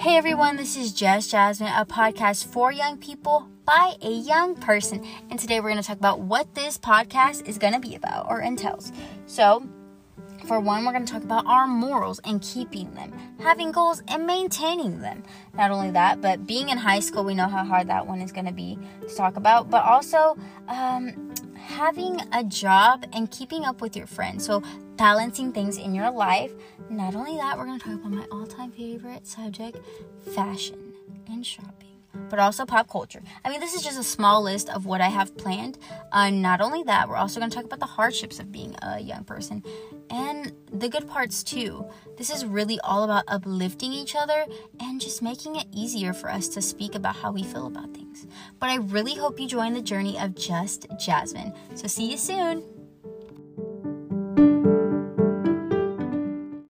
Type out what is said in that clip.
Hey everyone, this is Just Jasmine, a podcast for young people by a young person. And today we're going to talk about what this podcast is going to be about or entails. So, for one, we're going to talk about our morals and keeping them, having goals and maintaining them. Not only that, but being in high school, we know how hard that one is going to be to talk about, but also um, having a job and keeping up with your friends. So, balancing things in your life. Not only that, we're going to talk about my all time favorite subject fashion and shopping but also pop culture. I mean, this is just a small list of what I have planned. Uh, not only that, we're also going to talk about the hardships of being a young person and the good parts too. This is really all about uplifting each other and just making it easier for us to speak about how we feel about things. But I really hope you join the journey of Just Jasmine. So, see you soon.